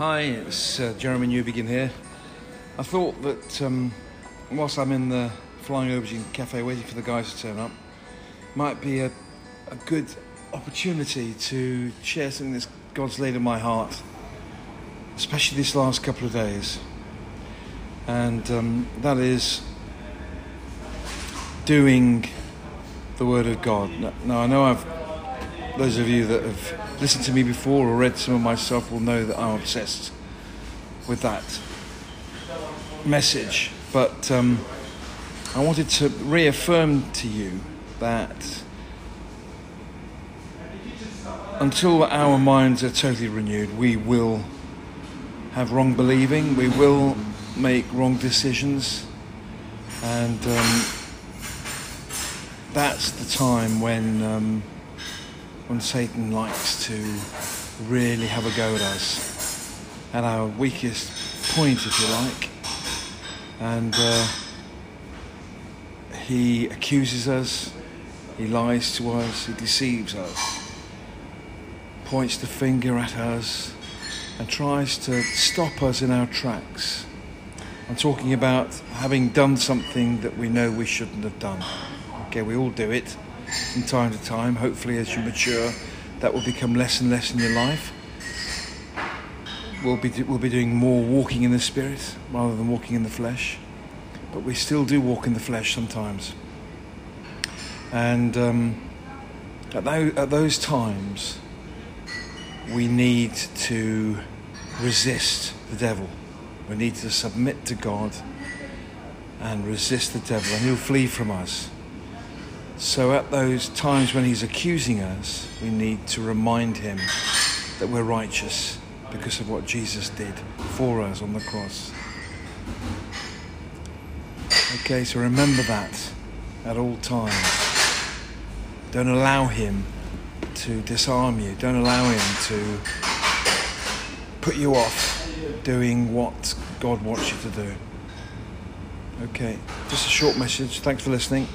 Hi, it's uh, Jeremy Newbegin here. I thought that um, whilst I'm in the Flying Aubergine Cafe waiting for the guys to turn up, might be a, a good opportunity to share something that God's laid in my heart, especially this last couple of days. And um, that is doing the Word of God. Now, now, I know I've those of you that have listened to me before or read some of my stuff will know that I'm obsessed with that message. But um, I wanted to reaffirm to you that until our minds are totally renewed, we will have wrong believing, we will make wrong decisions, and um, that's the time when. Um, when Satan likes to really have a go at us at our weakest point, if you like. And uh, he accuses us, he lies to us, he deceives us, points the finger at us, and tries to stop us in our tracks. I'm talking about having done something that we know we shouldn't have done. Okay, we all do it from time to time. Hopefully, as you mature, that will become less and less in your life. We'll be, we'll be doing more walking in the spirit rather than walking in the flesh. But we still do walk in the flesh sometimes. And um, at, those, at those times, we need to resist the devil. We need to submit to God and resist the devil, and he'll flee from us. So, at those times when he's accusing us, we need to remind him that we're righteous because of what Jesus did for us on the cross. Okay, so remember that at all times. Don't allow him to disarm you, don't allow him to put you off doing what God wants you to do. Okay, just a short message. Thanks for listening.